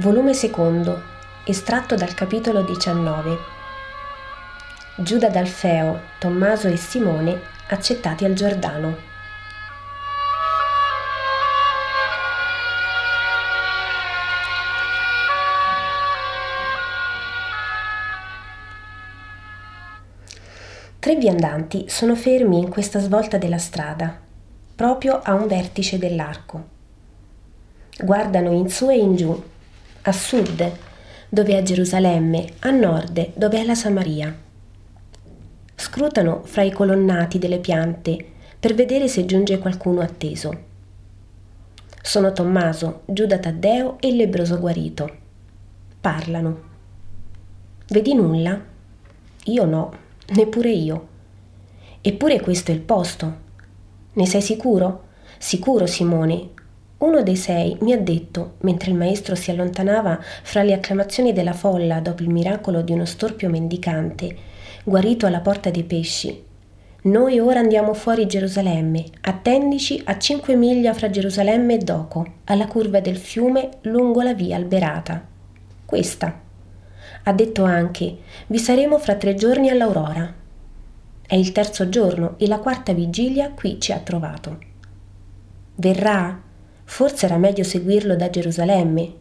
Volume secondo, estratto dal capitolo 19. Giuda d'Alfeo, Tommaso e Simone accettati al Giordano. Tre viandanti sono fermi in questa svolta della strada, proprio a un vertice dell'arco guardano in su e in giù, a sud, dove è Gerusalemme, a nord, dove è la Samaria. Scrutano fra i colonnati delle piante per vedere se giunge qualcuno atteso. Sono Tommaso, Giuda Taddeo e il lebroso guarito. Parlano. Vedi nulla? Io no, neppure io. Eppure questo è il posto. Ne sei sicuro? Sicuro, Simone, uno dei sei mi ha detto, mentre il maestro si allontanava fra le acclamazioni della folla dopo il miracolo di uno storpio mendicante, guarito alla porta dei pesci, noi ora andiamo fuori Gerusalemme, attendici a cinque miglia fra Gerusalemme e Doco, alla curva del fiume lungo la via alberata. Questa. Ha detto anche, vi saremo fra tre giorni all'aurora. È il terzo giorno e la quarta vigilia qui ci ha trovato. Verrà? Forse era meglio seguirlo da Gerusalemme.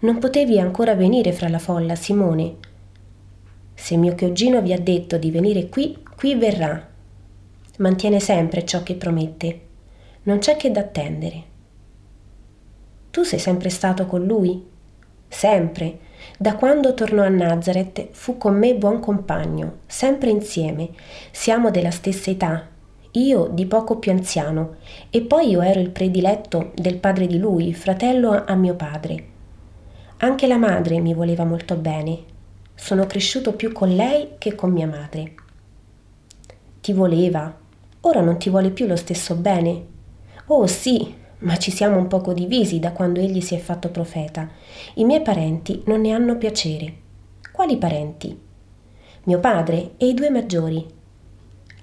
Non potevi ancora venire fra la folla, Simone. Se mio cugino vi ha detto di venire qui, qui verrà. Mantiene sempre ciò che promette. Non c'è che da attendere. Tu sei sempre stato con lui? Sempre. Da quando tornò a Nazareth fu con me buon compagno, sempre insieme. Siamo della stessa età, io di poco più anziano, e poi io ero il prediletto del padre di lui, fratello a mio padre. Anche la madre mi voleva molto bene. Sono cresciuto più con lei che con mia madre. Ti voleva, ora non ti vuole più lo stesso bene. Oh sì, ma ci siamo un poco divisi da quando egli si è fatto profeta. I miei parenti non ne hanno piacere. Quali parenti? Mio padre e i due maggiori,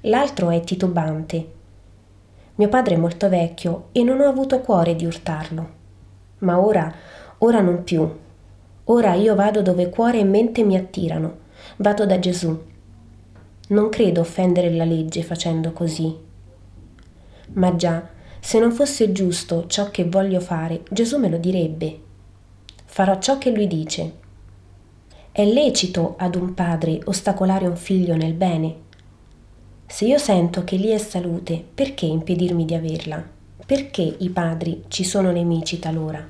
l'altro è titubante. Mio padre è molto vecchio e non ho avuto cuore di urtarlo. Ma ora, ora non più. Ora io vado dove cuore e mente mi attirano. Vado da Gesù. Non credo offendere la legge facendo così. Ma già, se non fosse giusto ciò che voglio fare, Gesù me lo direbbe. Farò ciò che lui dice. È lecito ad un padre ostacolare un figlio nel bene? Se io sento che lì è salute, perché impedirmi di averla? Perché i padri ci sono nemici talora?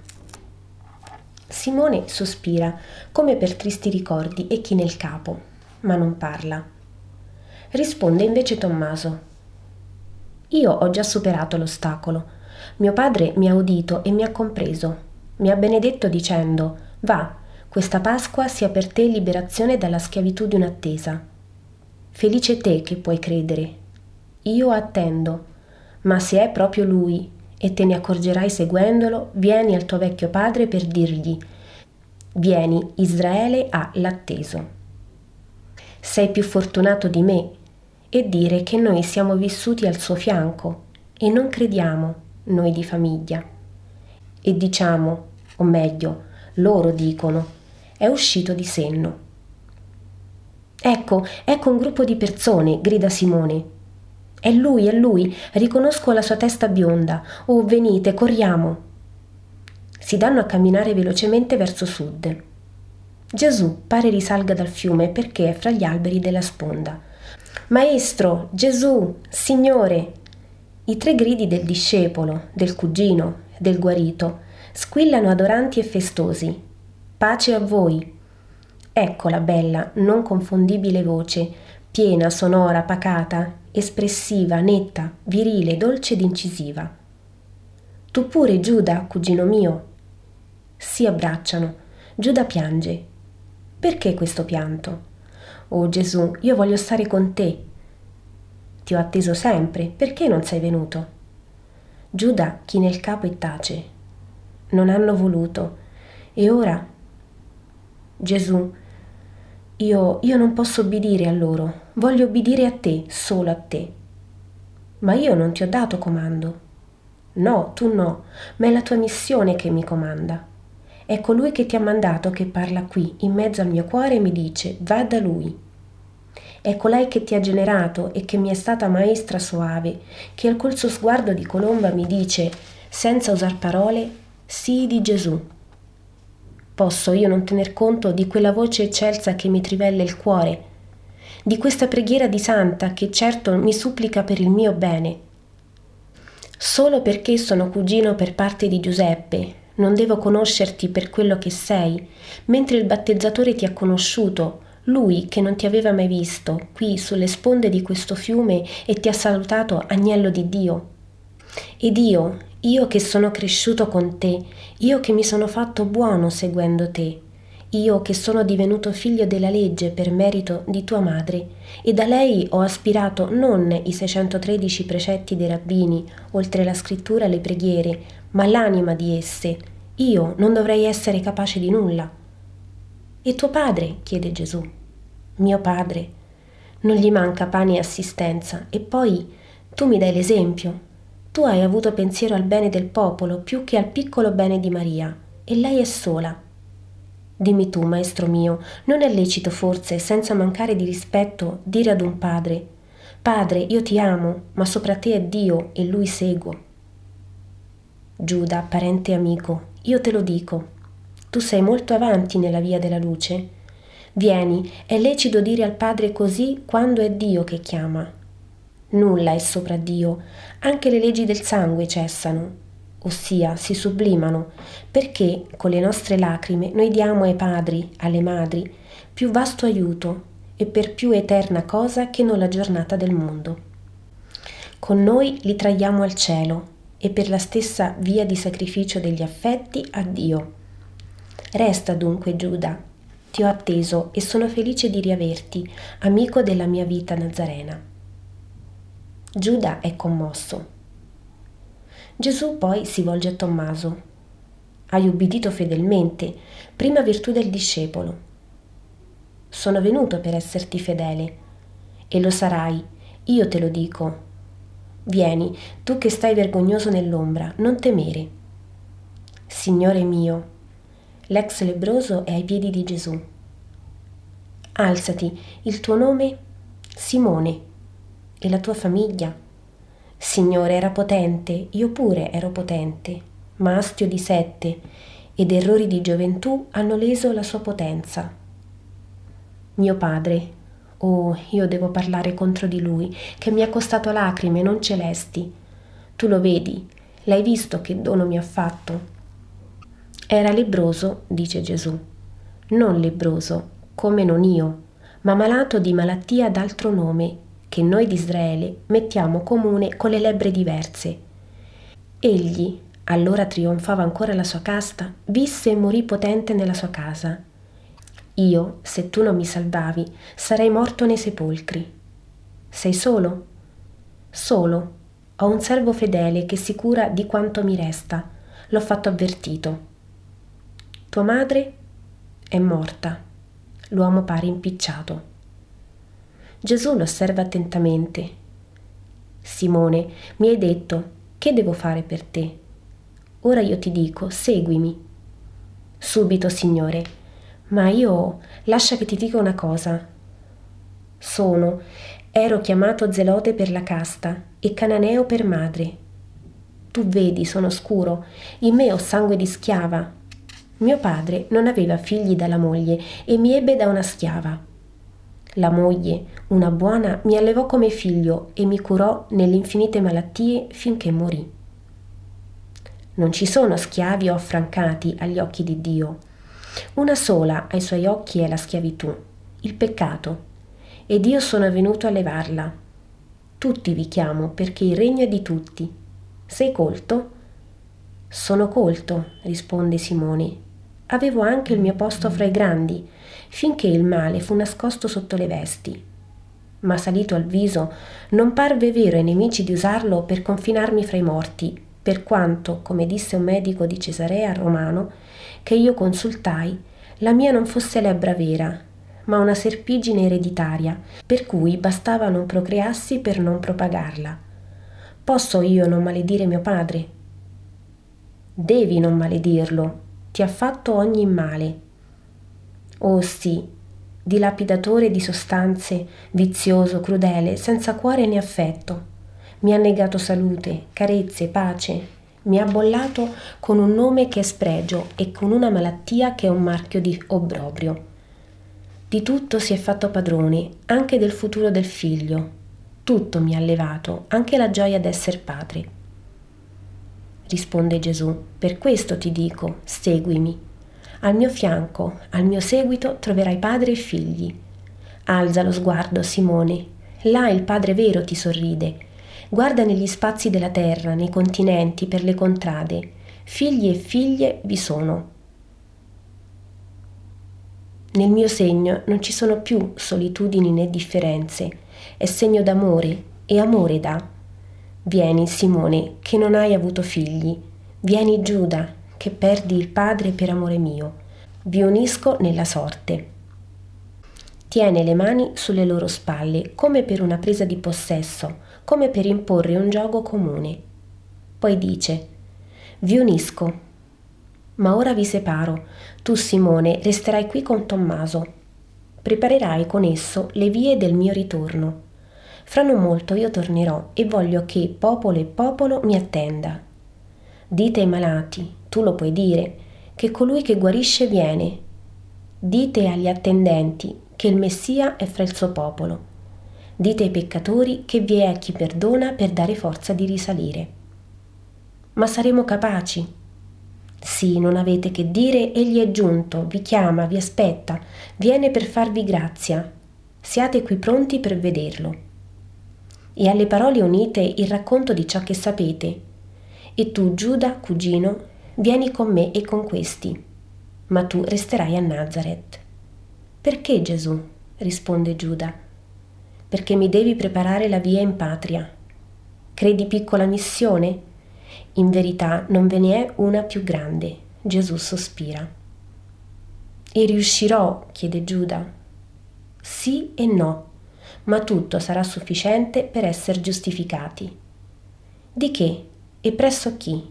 Simone sospira, come per tristi ricordi, e china il capo, ma non parla. Risponde invece Tommaso. Io ho già superato l'ostacolo. Mio padre mi ha udito e mi ha compreso. Mi ha benedetto dicendo, va, questa Pasqua sia per te liberazione dalla schiavitù di un'attesa Felice te che puoi credere. Io attendo, ma se è proprio lui e te ne accorgerai seguendolo, vieni al tuo vecchio padre per dirgli, vieni, Israele ha l'atteso. Sei più fortunato di me e dire che noi siamo vissuti al suo fianco e non crediamo, noi di famiglia. E diciamo, o meglio, loro dicono, è uscito di senno. Ecco, ecco un gruppo di persone, grida Simone. È lui, è lui, riconosco la sua testa bionda. Oh, venite, corriamo. Si danno a camminare velocemente verso sud. Gesù pare risalga dal fiume perché è fra gli alberi della sponda. Maestro, Gesù, Signore! I tre gridi del discepolo, del cugino, del guarito squillano adoranti e festosi. Pace a voi! Ecco la bella, non confondibile voce, piena, sonora, pacata, espressiva, netta, virile, dolce ed incisiva. Tu pure, Giuda, cugino mio. Si abbracciano. Giuda piange. Perché questo pianto? Oh Gesù, io voglio stare con te. Ti ho atteso sempre, perché non sei venuto? Giuda china il capo e tace. Non hanno voluto. E ora? Gesù, io, io non posso obbedire a loro, voglio obbedire a te, solo a te. Ma io non ti ho dato comando. No, tu no, ma è la tua missione che mi comanda. È colui che ti ha mandato che parla qui, in mezzo al mio cuore, e mi dice, va da lui. È colei che ti ha generato e che mi è stata maestra soave, che col suo sguardo di colomba mi dice, senza usar parole, sì di Gesù. Posso io non tener conto di quella voce eccelsa che mi trivella il cuore, di questa preghiera di santa che certo mi supplica per il mio bene. Solo perché sono cugino per parte di Giuseppe, non devo conoscerti per quello che sei, mentre il battezzatore ti ha conosciuto, lui che non ti aveva mai visto, qui sulle sponde di questo fiume e ti ha salutato agnello di Dio. Ed io, io che sono cresciuto con te, io che mi sono fatto buono seguendo te, io che sono divenuto figlio della legge per merito di tua madre, e da lei ho aspirato non i 613 precetti dei rabbini, oltre la scrittura e le preghiere, ma l'anima di esse. Io non dovrei essere capace di nulla. E tuo padre? chiede Gesù. Mio padre. Non gli manca pane e assistenza, e poi tu mi dai l'esempio. Tu hai avuto pensiero al bene del popolo più che al piccolo bene di Maria, e lei è sola Dimmi tu, maestro mio, non è lecito forse, senza mancare di rispetto, dire ad un padre, Padre, io ti amo, ma sopra te è Dio e lui seguo. Giuda, parente amico, io te lo dico, tu sei molto avanti nella via della luce. Vieni, è lecito dire al Padre così quando è Dio che chiama. Nulla è sopra Dio, anche le leggi del sangue cessano, ossia si sublimano, perché con le nostre lacrime noi diamo ai padri, alle madri, più vasto aiuto e per più eterna cosa che non la giornata del mondo. Con noi li traiamo al cielo e per la stessa via di sacrificio degli affetti a Dio. Resta dunque Giuda, ti ho atteso e sono felice di riaverti, amico della mia vita nazarena. Giuda è commosso Gesù poi si volge a Tommaso. Hai ubbidito fedelmente, prima virtù del discepolo. Sono venuto per esserti fedele, e lo sarai, io te lo dico. Vieni, tu che stai vergognoso nell'ombra, non temere. Signore mio, l'ex lebroso è ai piedi di Gesù. Alzati, il tuo nome? Simone. E la tua famiglia? Signore era potente, io pure ero potente, ma astio di sette ed errori di gioventù hanno leso la sua potenza. Mio padre, oh, io devo parlare contro di lui, che mi ha costato lacrime non celesti. Tu lo vedi, l'hai visto che dono mi ha fatto? Era lebroso, dice Gesù, non lebroso, come non io, ma malato di malattia d'altro nome che noi di Israele mettiamo comune con le lebbre diverse. Egli, allora trionfava ancora la sua casta, visse e morì potente nella sua casa. Io, se tu non mi salvavi, sarei morto nei sepolcri. Sei solo? Solo. Ho un servo fedele che si cura di quanto mi resta. L'ho fatto avvertito. Tua madre è morta. L'uomo pare impicciato. Gesù lo osserva attentamente. Simone, mi hai detto, che devo fare per te? Ora io ti dico, seguimi. Subito, Signore, ma io lascia che ti dica una cosa. Sono, ero chiamato zelote per la casta e cananeo per madre. Tu vedi, sono scuro, in me ho sangue di schiava. Mio padre non aveva figli dalla moglie e mi ebbe da una schiava. La moglie, una buona, mi allevò come figlio e mi curò nelle infinite malattie finché morì. Non ci sono schiavi o affrancati agli occhi di Dio. Una sola ai suoi occhi è la schiavitù, il peccato, ed io sono venuto a levarla. Tutti vi chiamo perché il regno è di tutti. Sei colto? Sono colto, risponde Simone. Avevo anche il mio posto fra i grandi, finché il male fu nascosto sotto le vesti. Ma salito al viso, non parve vero ai nemici di usarlo per confinarmi fra i morti, per quanto, come disse un medico di Cesarea romano, che io consultai, la mia non fosse lebbra vera, ma una serpigine ereditaria, per cui bastava non procreassi per non propagarla. Posso io non maledire mio padre? Devi non maledirlo, ti ha fatto ogni male. Oh sì, dilapidatore di sostanze, vizioso, crudele, senza cuore né affetto. Mi ha negato salute, carezze, pace, mi ha bollato con un nome che è spregio e con una malattia che è un marchio di obbrobrio. Di tutto si è fatto padrone, anche del futuro del figlio. Tutto mi ha levato, anche la gioia d'essere padre. Risponde Gesù, per questo ti dico, seguimi. Al mio fianco, al mio seguito troverai padre e figli. Alza lo sguardo, Simone. Là il Padre vero ti sorride Guarda negli spazi della terra, nei continenti, per le contrade. Figli e figlie vi sono. Nel mio segno non ci sono più solitudini né differenze, è segno d'amore e amore dà. Vieni, Simone, che non hai avuto figli. Vieni, Giuda, che perdi il padre per amore mio. Vi unisco nella sorte. Tiene le mani sulle loro spalle, come per una presa di possesso, come per imporre un gioco comune. Poi dice, vi unisco, ma ora vi separo. Tu, Simone, resterai qui con Tommaso. Preparerai con esso le vie del mio ritorno. Fra non molto io tornerò e voglio che popolo e popolo mi attenda. Dite ai malati, tu lo puoi dire, che colui che guarisce viene. Dite agli attendenti che il Messia è fra il suo popolo. Dite ai peccatori che vi è chi perdona per dare forza di risalire. Ma saremo capaci? Sì, non avete che dire, egli è giunto, vi chiama, vi aspetta, viene per farvi grazia. Siate qui pronti per vederlo. E alle parole unite il racconto di ciò che sapete. E tu, Giuda, cugino, vieni con me e con questi. Ma tu resterai a Nazareth. Perché Gesù? risponde Giuda perché mi devi preparare la via in patria. Credi piccola missione? In verità non ve ne è una più grande. Gesù sospira. E riuscirò? chiede Giuda. Sì e no, ma tutto sarà sufficiente per essere giustificati. Di che? E presso chi?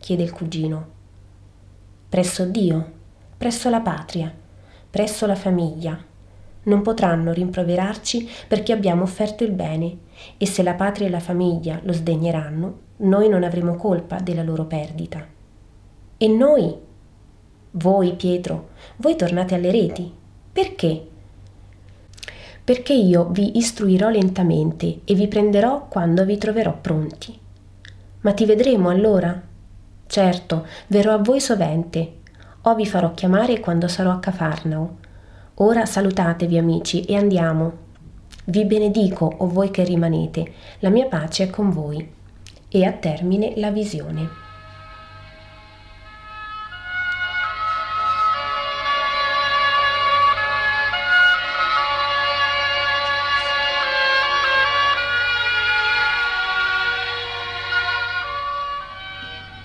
Chiede il cugino. Presso Dio, presso la patria, presso la famiglia, non potranno rimproverarci perché abbiamo offerto il bene e se la patria e la famiglia lo sdegneranno, noi non avremo colpa della loro perdita. E noi? Voi, Pietro, voi tornate alle reti. Perché? Perché io vi istruirò lentamente e vi prenderò quando vi troverò pronti. Ma ti vedremo allora? Certo, verrò a voi sovente, o vi farò chiamare quando sarò a Cafarnao Ora salutatevi amici e andiamo. Vi benedico, o voi che rimanete, la mia pace è con voi. E a termine la visione.